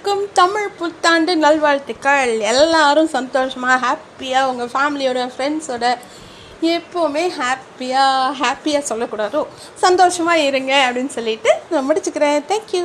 அனைவருக்கும் தமிழ் புத்தாண்டு நல்வாழ்த்துக்கள். எல்லாரும் சந்தோஷமாக ஹாப்பியாக உங்கள் ஃபேமிலியோட ஃப்ரெண்ட்ஸோட எப்போவுமே ஹாப்பியாக ஹாப்பியாக சொல்லக்கூடாதோ. சந்தோஷமாக இருங்க அப்படின்னு சொல்லிட்டு நான் முடிச்சுக்கிறேன். தேங்க்யூ